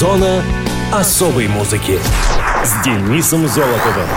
Зона особой музыки с Денисом Золотовым.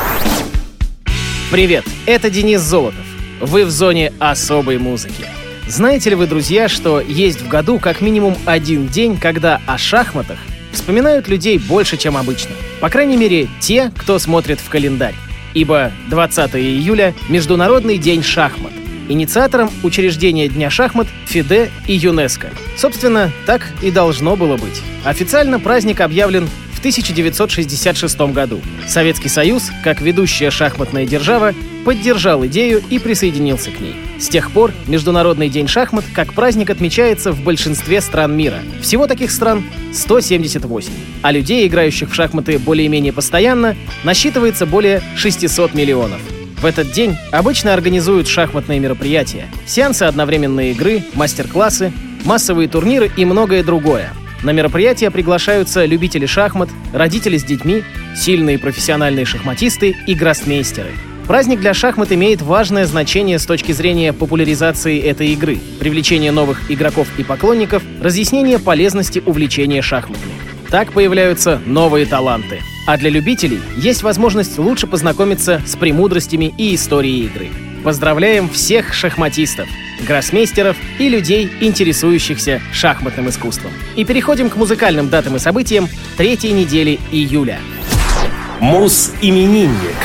Привет, это Денис Золотов. Вы в зоне особой музыки. Знаете ли вы, друзья, что есть в году как минимум один день, когда о шахматах вспоминают людей больше, чем обычно? По крайней мере, те, кто смотрит в календарь. Ибо 20 июля — Международный день шахмат. Инициатором учреждения Дня шахмат ФИДЕ и ЮНЕСКО. Собственно, так и должно было быть. Официально праздник объявлен в 1966 году. Советский Союз, как ведущая шахматная держава, поддержал идею и присоединился к ней. С тех пор Международный день шахмат как праздник отмечается в большинстве стран мира. Всего таких стран 178. А людей, играющих в шахматы более-менее постоянно, насчитывается более 600 миллионов. В этот день обычно организуют шахматные мероприятия, сеансы одновременной игры, мастер-классы, массовые турниры и многое другое. На мероприятия приглашаются любители шахмат, родители с детьми, сильные профессиональные шахматисты и гроссмейстеры. Праздник для шахмат имеет важное значение с точки зрения популяризации этой игры, привлечения новых игроков и поклонников, разъяснения полезности увлечения шахматами. Так появляются новые таланты – а для любителей есть возможность лучше познакомиться с премудростями и историей игры. Поздравляем всех шахматистов, гроссмейстеров и людей, интересующихся шахматным искусством. И переходим к музыкальным датам и событиям третьей недели июля. Мус-именинник.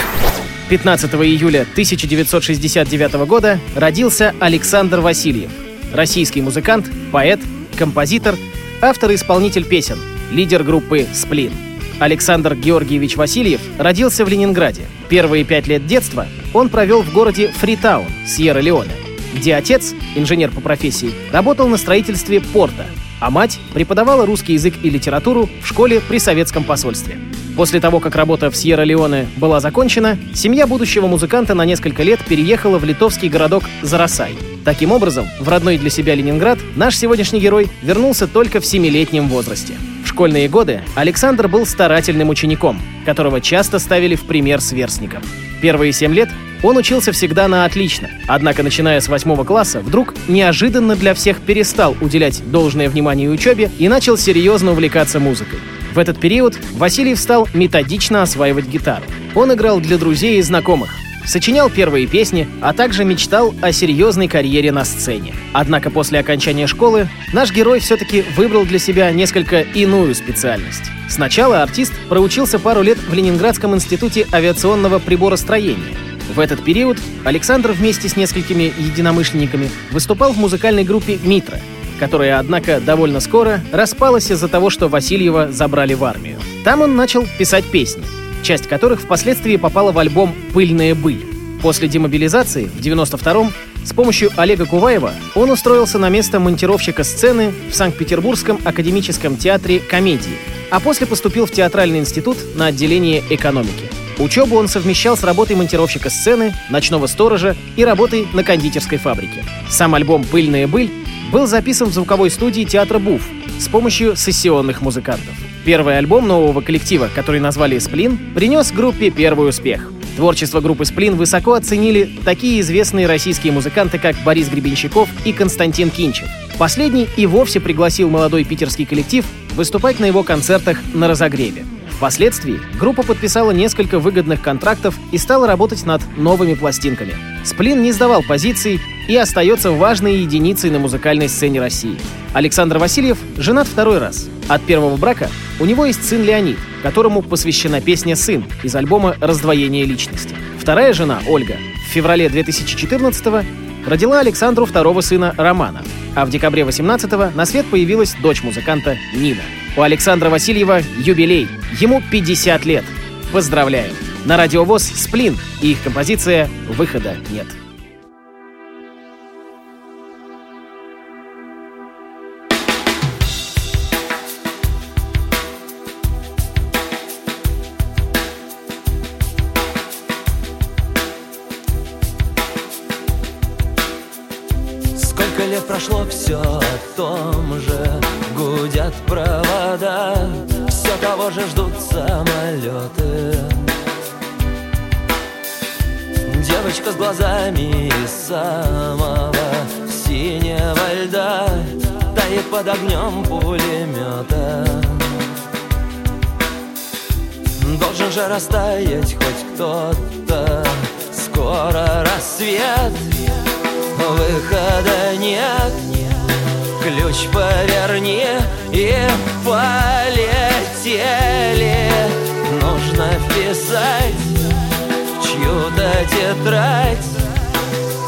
15 июля 1969 года родился Александр Васильев, российский музыкант, поэт, композитор, автор и исполнитель песен, лидер группы «Сплин». Александр Георгиевич Васильев родился в Ленинграде. Первые пять лет детства он провел в городе Фритаун, Сьерра-Леоне, где отец, инженер по профессии, работал на строительстве порта, а мать преподавала русский язык и литературу в школе при советском посольстве. После того, как работа в Сьерра-Леоне была закончена, семья будущего музыканта на несколько лет переехала в литовский городок Зарасай. Таким образом, в родной для себя Ленинград наш сегодняшний герой вернулся только в семилетнем возрасте школьные годы Александр был старательным учеником, которого часто ставили в пример сверстникам. Первые семь лет он учился всегда на отлично, однако, начиная с восьмого класса, вдруг неожиданно для всех перестал уделять должное внимание учебе и начал серьезно увлекаться музыкой. В этот период Васильев стал методично осваивать гитару. Он играл для друзей и знакомых, сочинял первые песни, а также мечтал о серьезной карьере на сцене. Однако после окончания школы наш герой все-таки выбрал для себя несколько иную специальность. Сначала артист проучился пару лет в Ленинградском институте авиационного приборостроения. В этот период Александр вместе с несколькими единомышленниками выступал в музыкальной группе «Митра», которая, однако, довольно скоро распалась из-за того, что Васильева забрали в армию. Там он начал писать песни — часть которых впоследствии попала в альбом «Пыльная быль». После демобилизации в 92-м с помощью Олега Куваева он устроился на место монтировщика сцены в Санкт-Петербургском академическом театре комедии, а после поступил в театральный институт на отделение экономики. Учебу он совмещал с работой монтировщика сцены, ночного сторожа и работой на кондитерской фабрике. Сам альбом «Пыльная быль» был записан в звуковой студии театра «Буф» с помощью сессионных музыкантов. Первый альбом нового коллектива, который назвали «Сплин», принес группе первый успех. Творчество группы «Сплин» высоко оценили такие известные российские музыканты, как Борис Гребенщиков и Константин Кинчев. Последний и вовсе пригласил молодой питерский коллектив выступать на его концертах на разогреве. Впоследствии группа подписала несколько выгодных контрактов и стала работать над новыми пластинками. Сплин не сдавал позиций и остается важной единицей на музыкальной сцене России. Александр Васильев женат второй раз. От первого брака у него есть сын Леонид, которому посвящена песня «Сын» из альбома «Раздвоение личности». Вторая жена, Ольга, в феврале 2014 родила Александру второго сына Романа, а в декабре 18 на свет появилась дочь музыканта Нина. У Александра Васильева юбилей, ему 50 лет. Поздравляю! На радиовоз «Сплин» и их композиция «Выхода нет». Же растаять хоть кто-то. Скоро рассвет Выхода нет. Ключ поверни и полетели. Нужно вписать в чью-то тетрадь.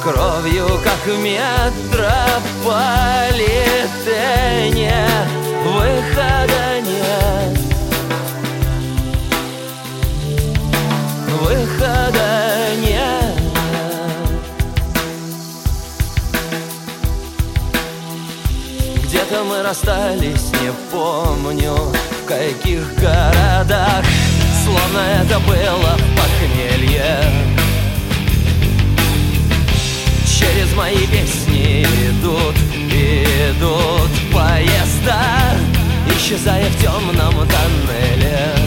Кровью, как в метрополитене Выхода нет Нет. Где-то мы расстались, не помню В каких городах. Словно это было похмелье. Через мои песни идут, идут поезда Исчезая в темном тоннеле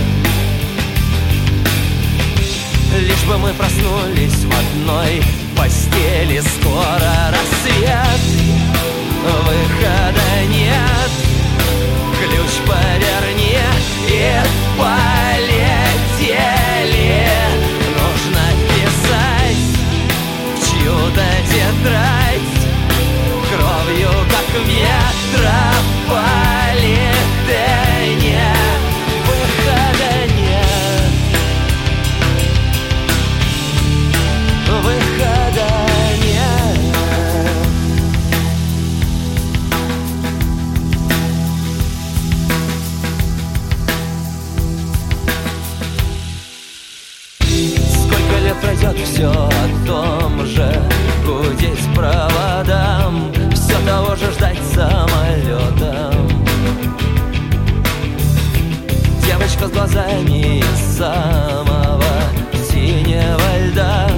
Лишь бы мы проснулись в одной постели Скоро рассвет, выхода нет Ключ поверни и Пройдет все о том же. Гудеть проводам. Все того же ждать самолетом Девочка с глазами из самого синего льда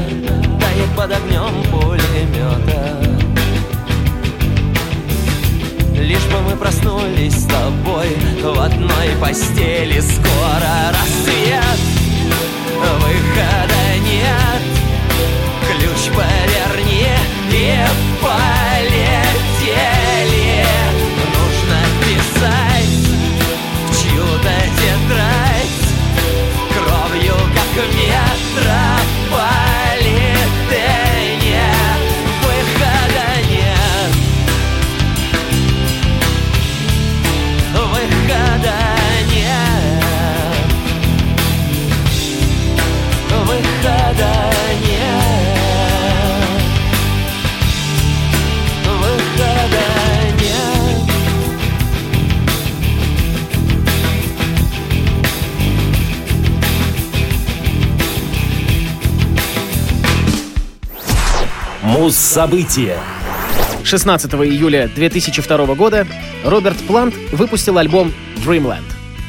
Тает под огнем пулемета Лишь бы мы проснулись с тобой В одной постели. Скоро рассвет Выхода нет Ключ Муз-события. 16 июля 2002 года Роберт Плант выпустил альбом Dreamland.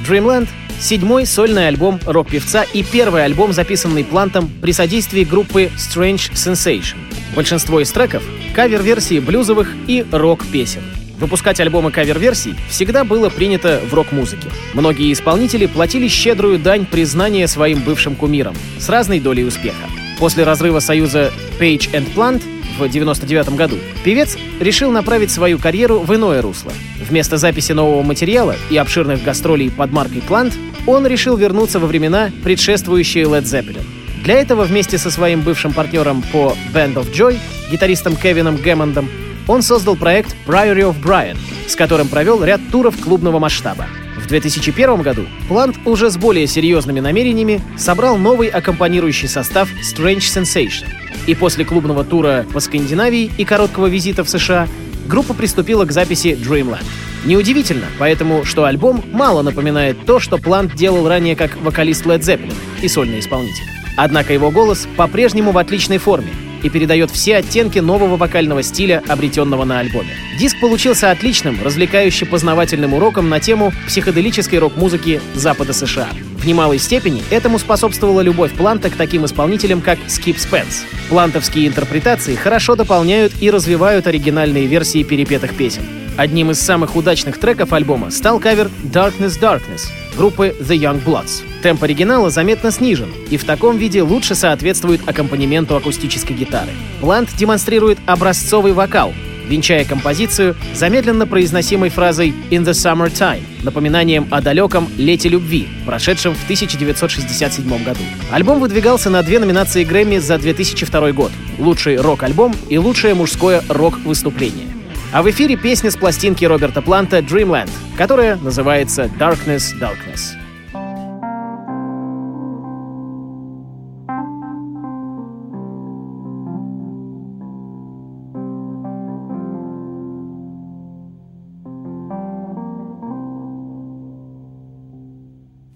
Dreamland — седьмой сольный альбом рок-певца и первый альбом, записанный Плантом при содействии группы Strange Sensation. Большинство из треков — кавер-версии блюзовых и рок-песен. Выпускать альбомы кавер-версий всегда было принято в рок-музыке. Многие исполнители платили щедрую дань признания своим бывшим кумирам с разной долей успеха. После разрыва союза Page and Plant в 99 году певец решил направить свою карьеру в иное русло. Вместо записи нового материала и обширных гастролей под маркой Plant он решил вернуться во времена, предшествующие Led Zeppelin. Для этого вместе со своим бывшим партнером по Band of Joy, гитаристом Кевином Гэммондом, он создал проект Priory of Brian, с которым провел ряд туров клубного масштаба. В 2001 году Плант уже с более серьезными намерениями собрал новый аккомпанирующий состав Strange Sensation. И после клубного тура по Скандинавии и короткого визита в США группа приступила к записи Dreamland. Неудивительно, поэтому, что альбом мало напоминает то, что Плант делал ранее как вокалист Led Zeppelin и сольный исполнитель. Однако его голос по-прежнему в отличной форме и передает все оттенки нового вокального стиля, обретенного на альбоме. Диск получился отличным, развлекающе-познавательным уроком на тему психоделической рок-музыки Запада США. В немалой степени этому способствовала любовь Планта к таким исполнителям, как Скип Спенс. Плантовские интерпретации хорошо дополняют и развивают оригинальные версии перепетых песен. Одним из самых удачных треков альбома стал кавер «Darkness Darkness» группы The Young Bloods. Темп оригинала заметно снижен и в таком виде лучше соответствует аккомпанементу акустической гитары. Плант демонстрирует образцовый вокал, венчая композицию замедленно произносимой фразой «In the summertime», напоминанием о далеком «Лете любви», прошедшем в 1967 году. Альбом выдвигался на две номинации Грэмми за 2002 год — лучший рок-альбом и лучшее мужское рок-выступление. А в эфире песня с пластинки Роберта Планта «Dreamland», которая называется «Darkness, Darkness».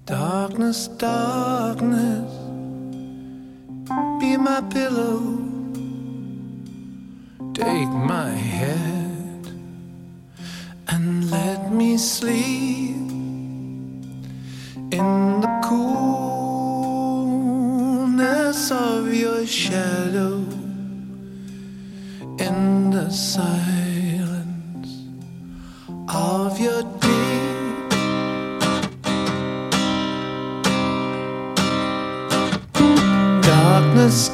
Darkness, darkness, be my pillow. Take my head and let me sleep in the coolness of your shadow, in the silence of your darkness, darkness,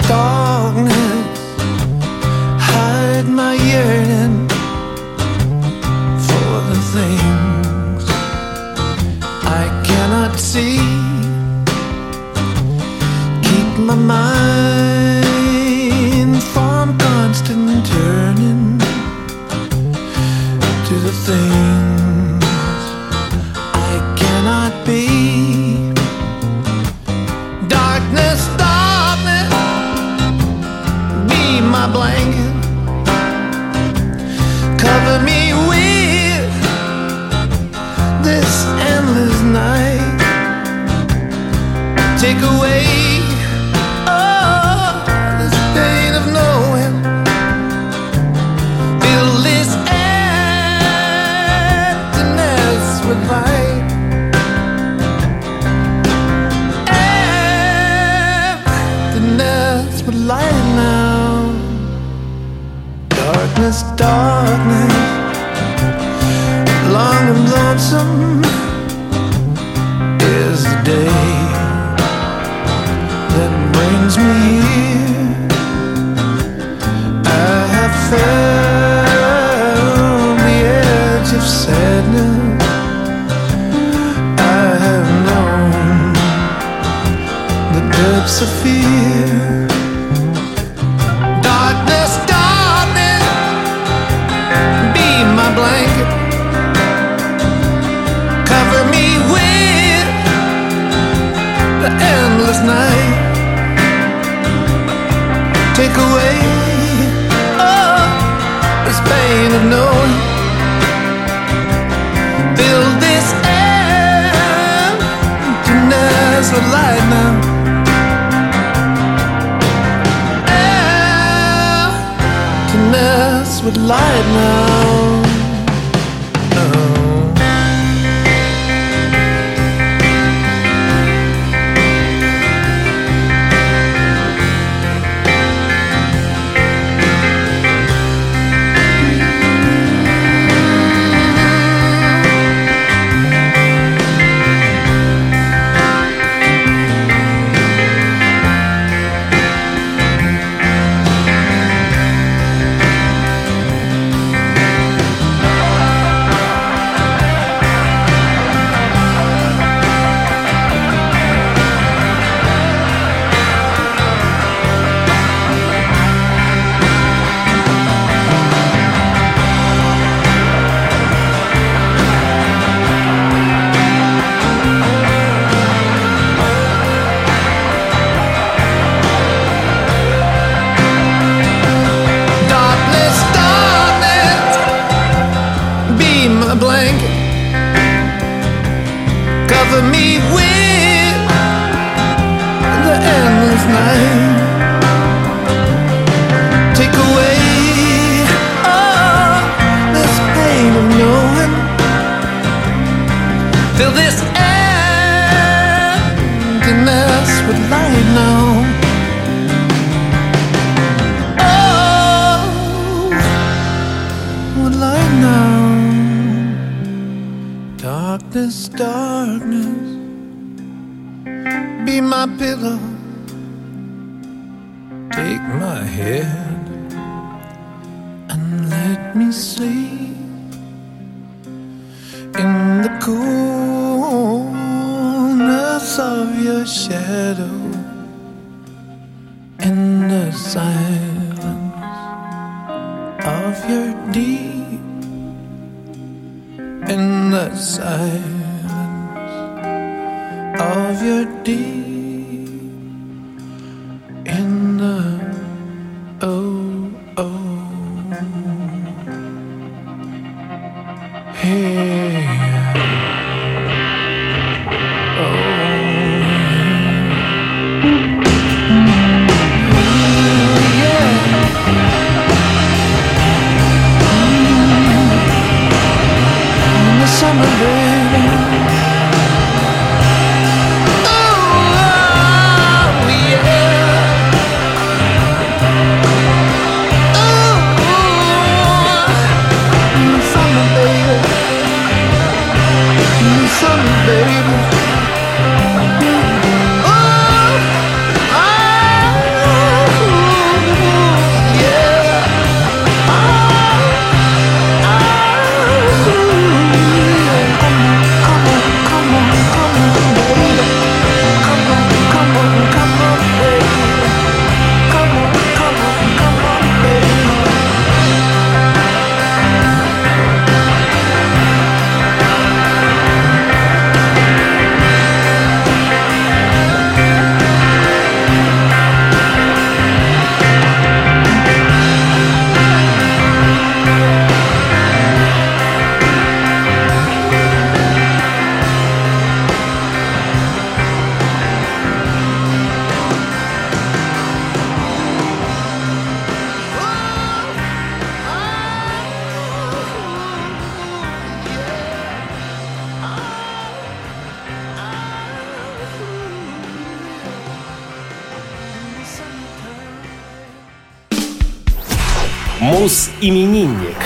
things I cannot be. Darkness, darkness, be my blanket. Cover me with this endless night. Take away Darkness, long and lonesome is the day that brings me here. I have found the edge of sadness. I have known the depths of fear. With light now. Cover me with the endless night. Take away all this pain of knowing. Fill this emptiness with light now. Oh, with light now. Darkness, darkness, pillow. Take my head and let me sleep in the coolness of your shadow, in the silence of your deep, in the silence of your deep, Мус-именинник.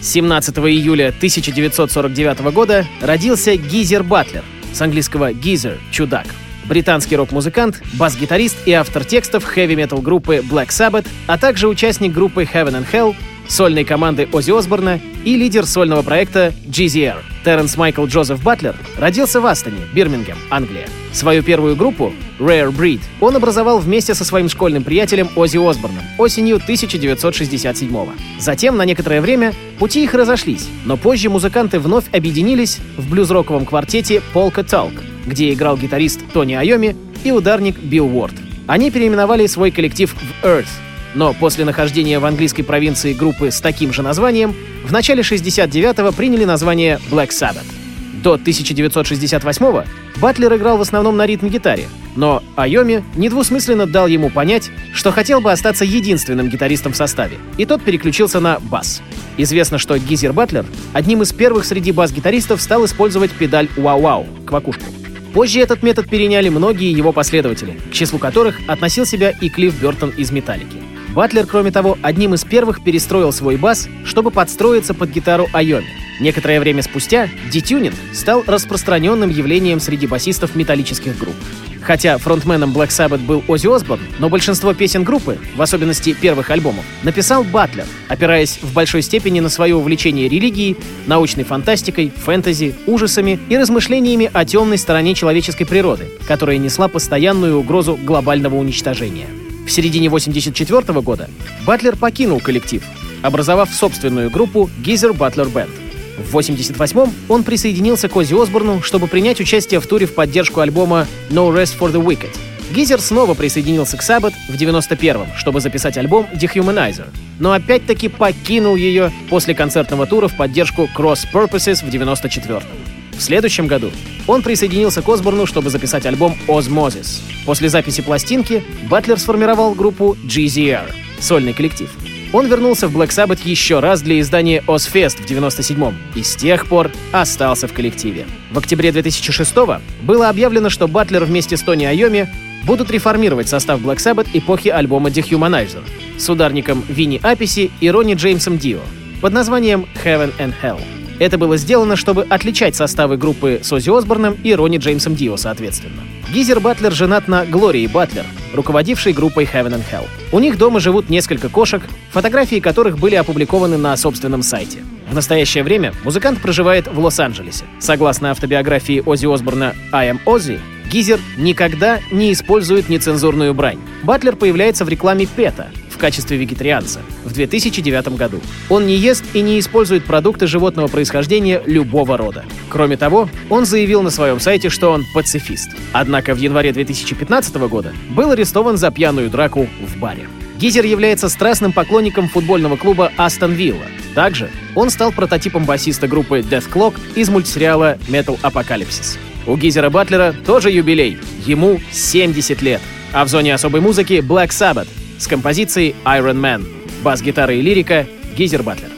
17 июля 1949 года родился Гизер Батлер, с английского «Гизер» — «чудак». Британский рок-музыкант, бас-гитарист и автор текстов хэви-метал группы Black Sabbath, а также участник группы Heaven and Hell, сольной команды Оззи Осборна и лидер сольного проекта GZR. Терренс Майкл Джозеф Батлер родился в Астоне, Бирмингем, Англия. Свою первую группу, Rare Breed, он образовал вместе со своим школьным приятелем Оззи Осборном осенью 1967 -го. Затем, на некоторое время, пути их разошлись, но позже музыканты вновь объединились в блюз-роковом квартете Polka Talk, где играл гитарист Тони Айоми и ударник Билл Уорд. Они переименовали свой коллектив в Earth, но после нахождения в английской провинции группы с таким же названием в начале 69-го приняли название Black Sabbath. До 1968-го Батлер играл в основном на ритм-гитаре, но Айоми недвусмысленно дал ему понять, что хотел бы остаться единственным гитаристом в составе, и тот переключился на бас. Известно, что Гизер Батлер одним из первых среди бас-гитаристов стал использовать педаль «Вау-Вау» — квакушку. Позже этот метод переняли многие его последователи, к числу которых относил себя и Клифф Бертон из «Металлики». Батлер, кроме того, одним из первых перестроил свой бас, чтобы подстроиться под гитару Айоми. Некоторое время спустя детюнинг стал распространенным явлением среди басистов металлических групп. Хотя фронтменом Black Sabbath был Оззи Осборн, но большинство песен группы, в особенности первых альбомов, написал Батлер, опираясь в большой степени на свое увлечение религией, научной фантастикой, фэнтези, ужасами и размышлениями о темной стороне человеческой природы, которая несла постоянную угрозу глобального уничтожения. В середине 1984 года Батлер покинул коллектив, образовав собственную группу Gizer Butler Band. В 1988-м он присоединился к Оззи Осборну, чтобы принять участие в туре в поддержку альбома No Rest for the Wicked. Гизер снова присоединился к Sabbath в 91-м, чтобы записать альбом Dehumanizer, но опять-таки покинул ее после концертного тура в поддержку Cross Purposes в 94-м. В следующем году он присоединился к Осборну, чтобы записать альбом Osmosis. После записи пластинки Батлер сформировал группу GZR — сольный коллектив. Он вернулся в Black Sabbath еще раз для издания Ozfest в 97-м и с тех пор остался в коллективе. В октябре 2006-го было объявлено, что Батлер вместе с Тони Айоми будут реформировать состав Black Sabbath эпохи альбома Dehumanizer с ударником Винни Аписи и Ронни Джеймсом Дио под названием Heaven and Hell. Это было сделано, чтобы отличать составы группы с Оззи Осборном и Ронни Джеймсом Дио, соответственно. Гизер Батлер женат на Глории Батлер, руководившей группой Heaven and Hell. У них дома живут несколько кошек, фотографии которых были опубликованы на собственном сайте. В настоящее время музыкант проживает в Лос-Анджелесе. Согласно автобиографии Оззи Осборна «I am Ozzy», Гизер никогда не использует нецензурную брань. Батлер появляется в рекламе Пета, в качестве вегетарианца в 2009 году. Он не ест и не использует продукты животного происхождения любого рода. Кроме того, он заявил на своем сайте, что он пацифист. Однако в январе 2015 года был арестован за пьяную драку в баре. Гизер является страстным поклонником футбольного клуба Астон Вилла. Также он стал прототипом басиста группы Death Clock из мультсериала Metal Apocalypse. У Гизера Батлера тоже юбилей. Ему 70 лет. А в зоне особой музыки Black Sabbath, с композицией Iron Man. Бас-гитара и лирика Гизер Батлер.